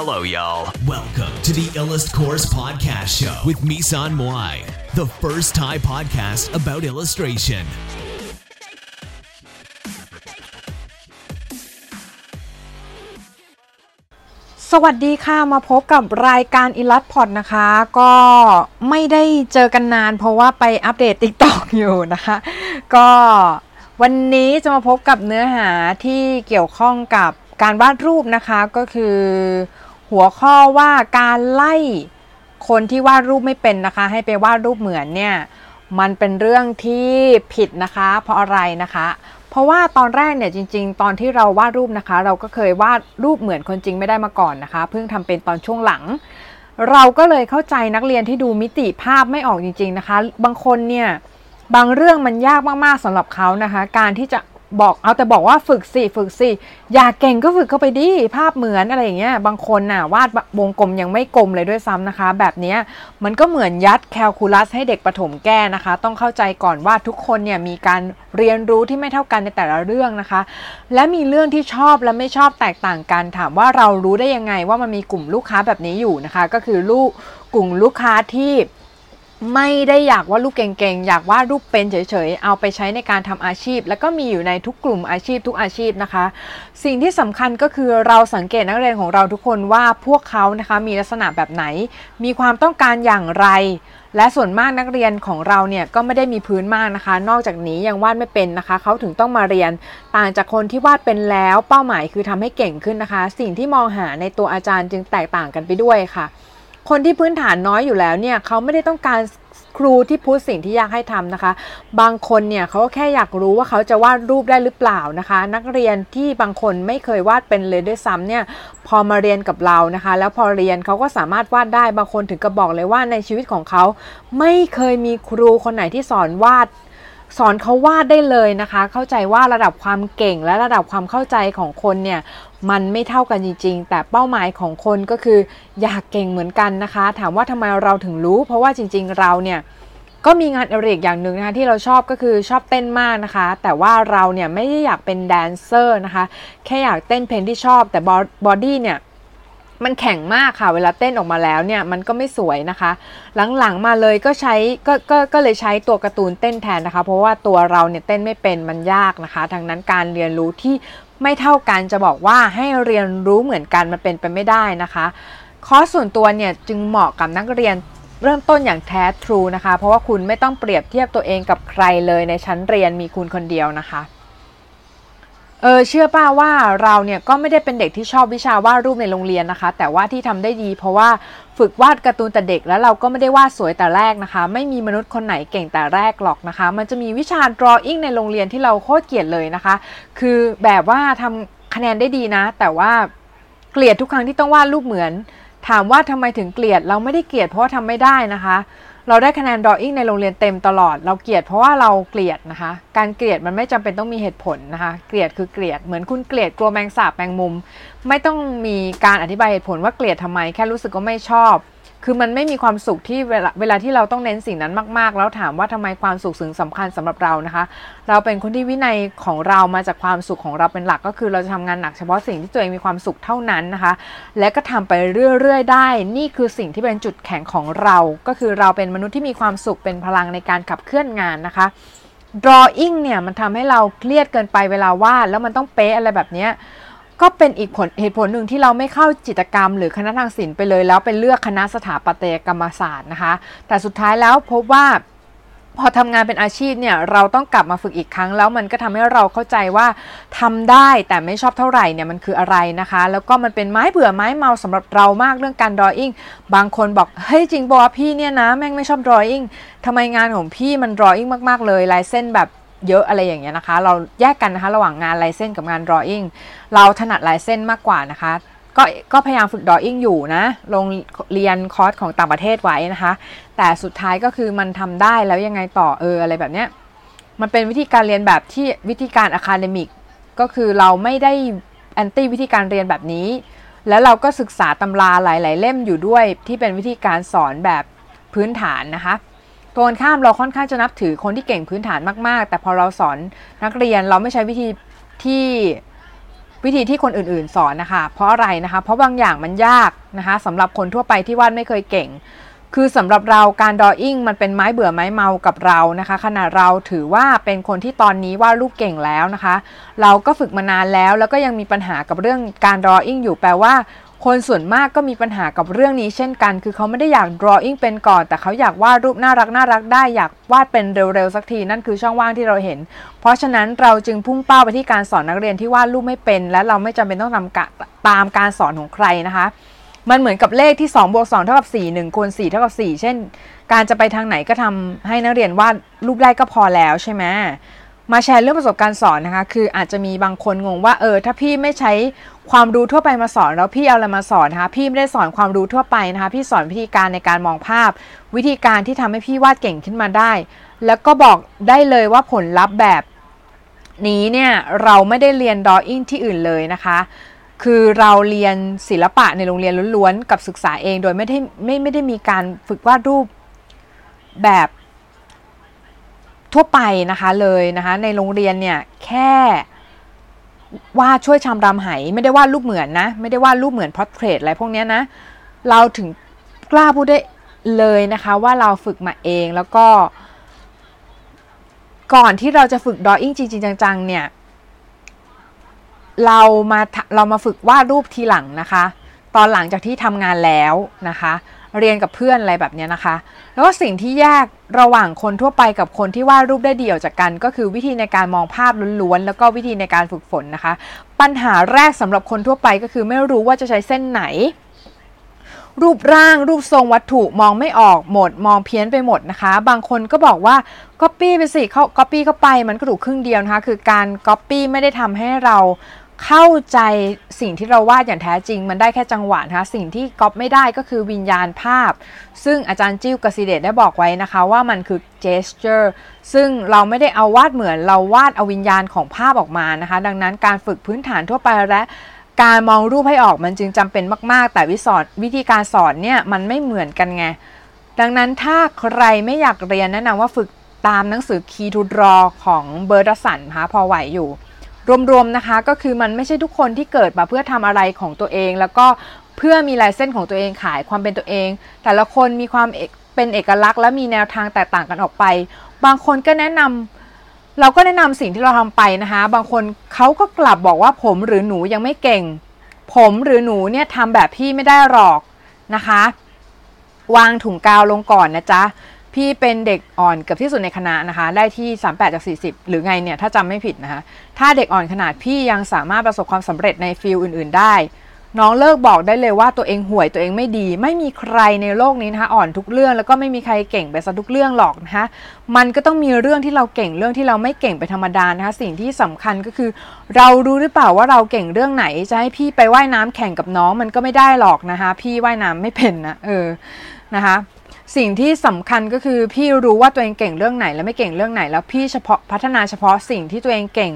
Hello, y'all. Welcome to the Illust Course Podcast Show with Misan Moai, the first Thai podcast about illustration. สวัสดีค่ะ มาพบกับรายการอิลัสพอดนะคะ ก็ไม่ได้เจอกันนาน เพราะว่าไปอัปเดตติ๊กตอกอยู่นะคะ ก็วันนี้จะมาพบกับเนื้อหาที่เกี่ยวข้องกับการวาดรูปนะคะก็คือ หัวข้อว่าการไล่คนที่วาดรูปไม่เป็นนะคะ ให้ไปวาดรูปเหมือนเนี่ยมันเป็นเรื่องที่ผิดนะคะ เพราะอะไรนะคะ เพราะว่าตอนแรกเนี่ยจริง ๆ ตอนที่เราวาดรูปนะคะ เราก็เคยวาดรูปเหมือนคนจริงไม่ได้มาก่อนนะคะ เพิ่งทำเป็นตอนช่วงหลัง เราก็เลยเข้าใจนักเรียนที่ดูมิติภาพไม่ออกจริง ๆนะคะ บางคนเนี่ยบางเรื่องมันยากมากๆสำหรับเขานะคะ การที่จะ บอกเอาแต่บอกว่าฝึกสิฝึกสิอยากเก่งก็ฝึกเข้าไปดิภาพเหมือนอะไรอย่างเงี้ยบางคนน่ะวาดวงกลมยังไม่กลมเลยด้วยซ้ำนะคะ แบบนี้มันก็เหมือนยัดแคลคูลัสให้เด็กประถมแก้นะคะ ต้องเข้าใจก่อนว่าทุกคนเนี่ยมีการเรียนรู้ที่ไม่เท่ากันในแต่ละเรื่องนะคะ และมีเรื่องที่ชอบและไม่ชอบแตกต่างกัน ถามว่าเรารู้ได้ยังไงว่ามันมีกลุ่มลูกค้าแบบนี้อยู่นะคะ ก็คือลูกกลุ่มลูกค้าที่ ไม่ได้อยากว่าลูกเก่งๆ อยากว่ารูปเป็นเฉยๆ เอาไปใช้ในการทำอาชีพ แล้วก็มีอยู่ในทุกกลุ่มอาชีพทุกอาชีพนะคะ สิ่งที่สำคัญก็คือเราสังเกตนักเรียนของเราทุกคนว่าพวกเขานะคะมีลักษณะแบบไหน มีความต้องการอย่างไร และส่วนมากนักเรียนของเราเนี่ยก็ไม่ได้มีพื้นมากนะคะ นอกจากนี้ยังวาดไม่เป็นนะคะ เขาถึงต้องมาเรียน ต่างจากคนที่วาดเป็นแล้ว เป้าหมายคือทำให้เก่งขึ้นนะคะ สิ่งที่มองหาในตัวอาจารย์จึงแตกต่างกันไปด้วยค่ะ คนที่พื้นฐานน้อยอยู่แล้วเนี่ยเขาไม่ได้ต้องการครูที่พูดสิ่งที่อยากให้ทำนะคะ บางคนเนี่ยเขาก็แค่อยากรู้ว่าเขาจะวาดรูปได้หรือเปล่านะคะ นักเรียนที่บางคนไม่เคยวาดเป็นเลยด้วยซ้ำเนี่ยพอมาเรียนกับเรานะคะ แล้วพอเรียนเขาก็สามารถวาดได้บางคนถึงกับบอกเลยว่าในชีวิตของเขา ไม่เคยมีครูคนไหนที่สอนวาด สอนเขาวาดได้เลยนะคะ เข้าใจว่าระดับความเก่งและระดับความเข้าใจของคนเนี่ยมันไม่เท่ากันจริงๆ แต่เป้าหมายของคนก็คืออยากเก่งเหมือนกันนะคะ ถามว่าทำไมเราถึงรู้ เพราะว่าจริง ๆ เราเนี่ยก็มีงานอดิเรกอย่างหนึ่งนะคะที่เราชอบก็คือชอบเต้นมากนะคะ แต่ว่าเราเนี่ยไม่ได้อยากเป็นแดนเซอร์นะคะ แค่อยากเต้นเพลงที่ชอบแต่บอดี้เนี่ย มันแข็งมากค่ะ เวลาเต้นออกมาแล้วเนี่ยมันก็ไม่สวยนะคะ หลังๆมาเลยก็ใช้ก็ก็ก็เลยใช้ตัวการ์ตูนเต้นแทนนะคะ เพราะว่าตัวเราเนี่ยเต้นไม่เป็นมันยากนะคะดังนั้นการเรียนรู้ที่ไม่เท่ากันจะบอกว่าให้เรียนรู้เหมือนกันมันเป็นไปไม่ได้นะคะคอร์สส่วนตัวเนี่ยจึงเหมาะกับนักเรียนเริ่มต้นอย่างแท้ทรูนะคะ เพราะว่าคุณไม่ต้องเปรียบเทียบตัวเองกับใครเลยในชั้นเรียนมีคุณคนเดียวนะคะ เออเชื่อป้าว่าเราเนี่ยก็ไม่ได้เป็นเด็กที่ชอบวิชาวาดรูปในโรงเรียนนะคะ แต่ว่าที่ทำได้ดี เพราะว่าฝึกวาดการ์ตูนแต่เด็กแล้วเราก็ไม่ได้วาดสวยแต่แรกนะคะ ไม่มีมนุษย์คนไหนเก่งแต่แรกหรอกนะคะ มันจะมีวิชา drawing ในโรงเรียนที่เราโคตรเกลียดเลยนะคะ คือแบบว่าทำคะแนนได้ดีนะ แต่ว่าเกลียดทุกครั้งที่ต้องวาดรูปเหมือน ถามว่าทำไมถึงเกลียดเราไม่ได้เกลียดเพราะว่าทำไม่ได้นะคะ เราได้คะแนนดออิ่งในโรงเรียนเต็มตลอด เราเกลียดเพราะว่าเราเกลียดนะคะ การเกลียดมันไม่จำเป็นต้องมีเหตุผลนะคะ เกลียดคือเกลียด เหมือนคุณเกลียดกลัวแมงสาบแมงมุม ไม่ต้องมีการอธิบายเหตุผลว่าเกลียดทำไม แค่รู้สึกก็ไม่ชอบ คือมันไม่มีความสุขที่เวลาเวลาที่เราต้องเน้นสิ่งนั้นมาก ๆ แล้วถามว่าทำไมความสุขถึงสำคัญสำหรับเรานะคะ เราเป็นคนที่วินัยของเรามาจากความสุขของเราเป็นหลักก็คือเราจะทำงานหนักเฉพาะสิ่งที่ตัวเองมีความสุขเท่านั้นนะคะ และก็ทำไปเรื่อย ๆ ได้ นี่คือสิ่งที่เป็นจุดแข็งของเรา ก็คือเราเป็นมนุษย์ที่มีความสุขเป็นพลังในการขับเคลื่อนงานนะคะ drawing เนี่ยมันทำให้เราเครียดเกินไปเวลาวาดแล้วมันต้องเป๊ะอะไรแบบเนี้ย ก็เป็นอีกผลเหตุผลหนึ่งที่เราไม่เข้าจิตกรรม หรือคณะทางศิลป์ไปเลย แล้วไปเลือกคณะสถาปัตยกรรมศาสตร์นะคะ แต่สุดท้ายแล้วพบว่าพอทำงานเป็นอาชีพเนี่ยเราต้องกลับมาฝึกอีกครั้ง แล้วมันก็ทำให้เราเข้าใจว่าทำได้แต่ไม่ชอบเท่าไหร่เนี่ยมันคืออะไรนะคะ แล้วก็มันเป็นไม้เบื่อไม้เมาสำหรับเรามากเรื่องการ drawing บางคนบอกเฮ้ยจริงบอกว่าพี่เนี่ยนะแม่งไม่ชอบ drawing ทำไมงานของพี่มัน drawing มากๆเลยลายเส้นแบบ เยอะอะไรอย่างเงี้ยนะคะ เราแยกกันนะคะระหว่างงานลายเส้นกับงาน drawing เราถนัดลายเส้นมากกว่านะคะ ก็ก็พยายามฝึก drawing อยู่นะลงเรียนคอร์สของต่างประเทศไว้นะคะ แต่สุดท้ายก็คือมันทำได้แล้วยังไงต่อเอออะไรแบบเนี้ยมันเป็นวิธีการเรียนแบบที่วิธีการ academic ก็คือเราไม่ได้ anti วิธีการเรียนแบบนี้ แล้วเราก็ศึกษาตำราหลาย ๆ เล่มอยู่ด้วยที่เป็นวิธีการสอนแบบพื้นฐานนะคะ ตรงกันข้ามเราค่อนข้างจะนับถือคนที่เก่งพื้นฐานมาก ๆ แต่พอเราสอนนักเรียนเราไม่ใช้วิธีที่วิธีที่คนอื่นๆ สอนนะคะ เพราะอะไรนะคะ เพราะบางอย่างมันยากนะคะสำหรับคนทั่วไปที่วาดไม่เคยเก่ง คือสำหรับเราการดออิ่งมันเป็นไม้เบื่อไม้เมากับเรานะคะ ขณะเราถือว่าเป็นคนที่ตอนนี้วาดรูปเก่งแล้วนะคะ เราก็ฝึกมานานแล้วแล้วก็ยังมีปัญหากับเรื่องการดออิ่งอยู่แปลว่า คนส่วนมากก็มีปัญหากับเรื่องนี้เช่นกัน คือเขาไม่ได้อยาก drawing เป็นก่อน แต่เขาอยากวาดรูปน่ารักน่ารักได้ อยากวาดเป็นเร็วๆสักที นั่นคือช่องว่างที่เราเห็น เพราะฉะนั้นเราจึงพุ่งเป้าไปที่การสอนนักเรียนที่วาดรูปไม่เป็น และเราไม่จำเป็นต้องทำตามการสอนของใครนะคะ มันเหมือนกับเลขที่2บวก2เท่ากับ4 1คูณ4เท่ากับ4เช่น การจะไปทางไหนก็ทำให้นักเรียนวาดรูปได้ก็พอแล้วใช่ไหม มาแชร์เรื่องประสบการณ์สอนนะคะ คืออาจจะมีบางคนงงว่าเออถ้าพี่ไม่ใช้ความรู้ทั่วไปมาสอนแล้วพี่เอาอะไรมาสอนนะคะพี่ไม่ได้สอนความรู้ทั่วไปนะคะพี่สอนวิธีการในการมองภาพ วิธีการที่ทำให้พี่วาดเก่งขึ้นมาได้ แล้วก็บอกได้เลยว่าผลลัพธ์แบบนี้เนี่ยเราไม่ได้เรียน drawing ที่อื่นเลยนะคะคือเราเรียนศิลปะในโรงเรียนล้วนๆกับศึกษาเองโดยไม่ได้ไม่ไม่ได้มีการฝึกวาดรูปแบบ ทั่วไปนะคะเลยนะคะในโรงเรียนเนี่ยแค่วาดถ้วยชามรามไหไม่ได้วาดรูปเหมือนนะ ไม่ได้วาดรูปเหมือน portrait อะไรพวกนี้นะ เราถึงกล้าพูดได้เลยนะคะว่าเราฝึกมาเองแล้วก็ ก่อนที่เราจะฝึกดออิ่งจริงๆจังๆเนี่ย เรามาเรามาฝึกวาดรูปทีหลังนะคะ ตอนหลังจากที่ทำงานแล้วนะคะ เรียนกับเพื่อนอะไรแบบนี้นะคะ แล้วก็สิ่งที่แยกระหว่างคนทั่วไปกับคนที่วาดรูปได้เดี่ยวจากกัน ก็คือวิธีในการมองภาพล้วนๆแล้วก็วิธีในการฝึกฝนนะคะ ปัญหาแรกสำหรับคนทั่วไปก็คือไม่รู้ว่าจะใช้เส้นไหน รูปร่างรูปทรงวัตถุมองไม่ออกหมด มองเพี้ยนไปหมดนะคะ บางคนก็บอกว่าก๊อปปี้ไปสิเขาก๊อปปี้เข้าไปมันก็ถูกครึ่งเดียวนะคะ คือการก๊อปปี้ไม่ได้ทำให้เรา เข้าใจสิ่งที่เราวาดอย่างแท้จริง มันได้แค่จังหวะนะคะสิ่งที่ก๊อปไม่ได้ก็คือวิญญาณภาพ ซึ่งอาจารย์จิ้วกสิเดชได้บอกไว้นะคะว่ามันคือ gesture ซึ่งเราไม่ได้เอาวาดเหมือนเราวาดเอาวิญญาณของภาพออกมานะคะ ดังนั้นการฝึกพื้นฐานทั่วไปและการมองรูปให้ออกมันจึงจำเป็นมาก ๆ แต่วิสอนวิธีการสอนเนี่ยมันไม่เหมือนกันไง ดังนั้นถ้าใครไม่อยากเรียนแนะนำว่าฝึกตามหนังสือ Key to Draw ของเบอร์ดสันนะคะพอไหวอยู่ รวมๆนะคะ ก็คือมันไม่ใช่ทุกคนที่เกิดมาเพื่อทำอะไรของตัวเอง แล้วก็เพื่อมีลายเส้นของตัวเองขายความเป็นตัวเอง แต่ละคนมีความเป็นเอกลักษณ์ และมีแนวทางแตกต่างกันออกไป บางคนก็แนะนำเราก็แนะนำสิ่งที่เราทำไปนะคะ บางคนเขาก็กลับบอกว่าผมหรือหนูยังไม่เก่ง ผมหรือหนูเนี่ยทำแบบพี่ไม่ได้หรอกนะคะ วางถุงกาวลงก่อนนะจ๊ะ พี่เป็นเด็กอ่อนเกือบที่สุดในคณะนะคะ ได้ที่ 38จาก40 หรือไงเนี่ย ถ้าจำไม่ผิดนะคะ ถ้าเด็กอ่อนขนาดพี่ยังสามารถประสบความสำเร็จในฟิลอื่น ๆ ได้ น้องเลิกบอกได้เลยว่าตัวเองห่วยตัวเองไม่ดี ไม่มีใครในโลกนี้นะคะ อ่อนทุกเรื่องแล้วก็ไม่มีใครเก่งไปซะทุกเรื่องหรอกนะคะ มันก็ต้องมีเรื่องที่เราเก่งเรื่องที่เราไม่เก่งไปธรรมดานะคะ สิ่งที่สำคัญก็คือ เรารู้หรือเปล่าว่าเราเก่งเรื่องไหนจะให้พี่ไปว่ายน้ำแข่งกับน้องมันก็ไม่ได้หรอกนะคะ พี่ว่ายน้ำไม่เป็นนะเออนะคะ สิ่งที่สำคัญก็คือพี่รู้ว่าตัวเองเก่งเรื่องไหนและไม่เก่งเรื่องไหน แล้วพี่เฉพาะพัฒนาเฉพาะสิ่งที่ตัวเองเก่ง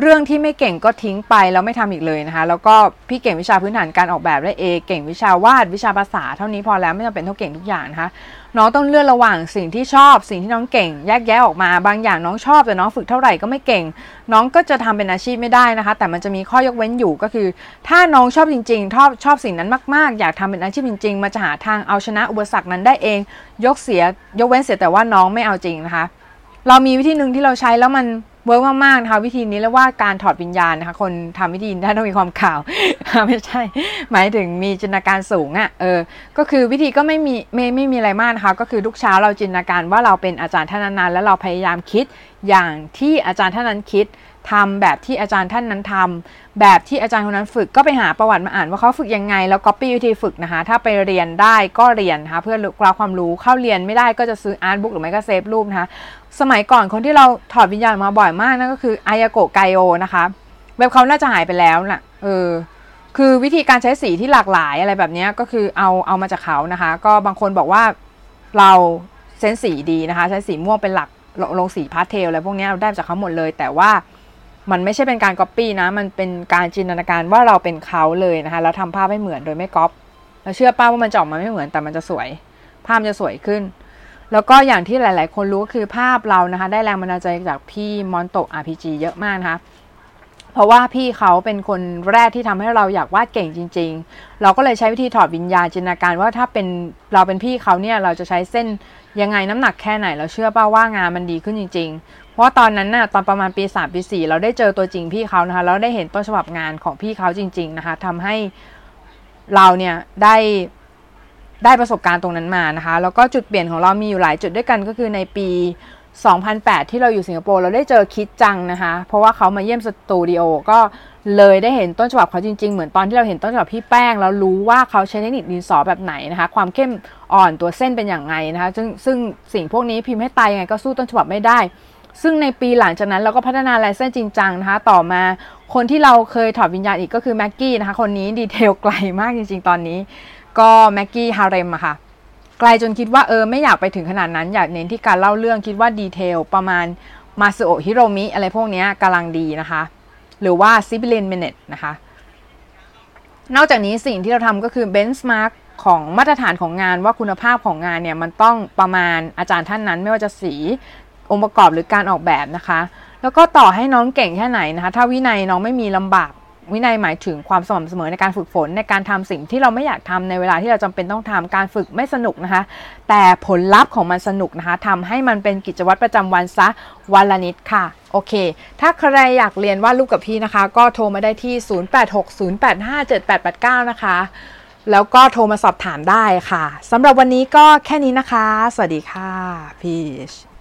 เรื่องที่ไม่เก่งก็ทิ้งไปแล้วไม่ทำอีกเลยนะคะ แล้วก็พี่เก่งวิชาพื้นฐานการออกแบบและเอเก่งวิชาวาดวิชาภาษา เท่านี้พอแล้วไม่จำเป็นต้องเก่งทุกอย่างนะคะ น้องต้องเลือกระหว่างสิ่งที่ชอบสิ่งที่น้องเก่ง แยกแยะออกมาบางอย่างน้องชอบแต่น้องฝึกเท่าไหร่ก็ไม่เก่ง น้องก็จะทำเป็นอาชีพไม่ได้นะคะ แต่มันจะมีข้อยกเว้นอยู่ก็คือ ถ้าน้องชอบจริงๆชอบชอบสิ่งนั้นมากๆ อยากทำเป็นอาชีพจริง ๆ มาจะหาทางเอาชนะอุปสรรคนั้นได้เอง ยกเสียยกเว้นเสียแต่ว่าน้องไม่เอาจริงนะคะ เรามีวิธีหนึ่งที่เราใช้แล้วมัน work มากๆนะคะวิธีนี้เรียกว่าการถอดวิญญาณนะคะ คนทำวิธีนี้ต้องมีความกาว ไม่ใช่ หมายถึงมีจินตนาการสูงอะ่ะเออก็คือวิธีก็ไม่มีไม่ไม่มีอะไรมากนะคะก็คือทุกเช้าเราจินตนาการว่าเราเป็นอาจารย์ท่านนั้นๆแล้วเราพยายามคิดอย่างที่อาจารย์ท่านนั้นคิด ทำแบบที่อาจารย์ท่านนั้นทำแบบที่อาจารย์คนนั้นฝึกก็ไปหาประวัติมาอ่านว่าเขาฝึกยังไง แล้วก๊อปปี้วิธีฝึกนะคะ ถ้าไปเรียนได้ก็เรียนนะคะเพื่อกราบความรู้ถ้าเรียนไม่ได้ก็จะซื้อ art book หรือไม่ก็ save รูปนะคะสมัยก่อนคนที่เราถอดวิญญาณมาบ่อยมากนั่นก็คืออายาโกะไกโอนะคะเว็บเขาน่าจะหายไปแล้วน่ะเออคือวิธีการใช้สีที่หลากหลายอะไรแบบนี้ก็คือเอาเอามาจากเขานะคะ ก็บางคนบอกว่าเรา sense สีดีนะคะ ใช้สีม่วงเป็นหลักลงสีพาสเทลอะไรพวกนี้เราได้จากเขาหมดเลย แต่ว่า มันไม่ใช่เป็นการก๊อปปี้นะ มันเป็นการจินตนาการว่าเราเป็นเขาเลยนะคะ แล้วทำภาพให้เหมือนโดยไม่ก๊อปแล้วเชื่อป้าว่ามันจะออกมาไม่เหมือนแต่มันจะสวย ภาพจะสวยขึ้น แล้วก็อย่างที่หลาย ๆ คนรู้คือภาพเรานะคะ ได้แรงบันดาลใจจากพี่มอนโตะ RPG เยอะมากนะคะเพราะว่าพี่เขาเป็นคนแรกที่ทำให้เราอยากวาดเก่งจริง ๆ เราก็เลยใช้วิธีถอดวิญญาณจินตนาการว่าถ้าเป็นเราเป็นพี่เขาเนี่ยเราจะใช้เส้นยังไงน้ำหนักแค่ไหน เราเชื่อป่าว่างานมันดีขึ้นจริงๆ เพราะตอนนั้นน่ะตอนประมาณปี3ปี4เราได้เจอตัวจริงพี่เขานะคะแล้วได้เห็นต้นฉบับงานของพี่เขาจริง ๆนะคะทำให้เราเนี่ยได้ได้ประสบการณ์ตรงนั้นมานะคะแล้วก็จุดเปลี่ยนของเรามีอยู่หลายจุดด้วยกันก็คือในปี 2008 ที่เราอยู่สิงคโปร์เราได้เจอคิดจังนะคะ เพราะว่าเขามาเยี่ยมสตูดิโอก็เลยได้เห็นต้นฉบับเขาจริงๆ เหมือนตอนที่เราเห็นต้นฉบับพี่แป้งแล้วรู้ว่าเขาใช้เทคนิคดินสอแบบไหนนะคะ ความเข้มอ่อนตัวเส้นเป็นอย่างไงนะคะซึ่งซึ่งสิ่งพวกนี้พิมพ์ให้ตายยังไงก็สู้ต้นฉบับไม่ได้ ซึ่งในปีหลังจากนั้นเราก็พัฒนาลายเส้นจริงจังนะคะต่อมาคนที่เราเคยถอดวิญญาณอีกก็คือแม็กกี้นะคะคนนี้ detail ไกลมากจริงๆตอนนี้ ก็แม็กกี้ฮาเร็มอะค่ะไกลจนคิดว่าเออไม่อยากไปถึงขนาดนั้น อยากเน้นที่การเล่าเรื่องคิดว่า detail ประมาณมัตสึโอะฮิโรมิอะไรพวกนี้กำลังดีนะคะ หรือว่า Sibylline Meynet นะคะ นอกจากนี้สิ่งที่เราทำก็คือ benchmark ของมาตรฐานของงานว่าคุณภาพของงานเนี่ย มันต้องประมาณอาจารย์ท่านนั้นไม่ว่าจะสี องค์ประกอบหรือการออกแบบนะคะ แล้วก็ต่อให้น้องเก่งแค่ไหนนะคะ ถ้าวินัยน้องไม่มีลำบากวินัยหมายถึงความสม่ำเสมอในการฝึกฝนในการทำสิ่งที่เราไม่อยากทำในเวลาที่เราจำเป็นต้องทำการฝึกไม่สนุกนะคะ แต่ผลลัพธ์ของมันสนุกนะคะทำให้มันเป็นกิจวัตรประจำวันซะวันละนิดค่ะโอเค ถ้าใครอยากเรียนวาดรูปกับพี่นะคะ ก็โทรมาได้ที่ 0860857889 นะคะ แล้วก็โทรมาสอบถามได้ค่ะสำหรับวันนี้ก็แค่นี้นะคะ สวัสดีค่ะพีช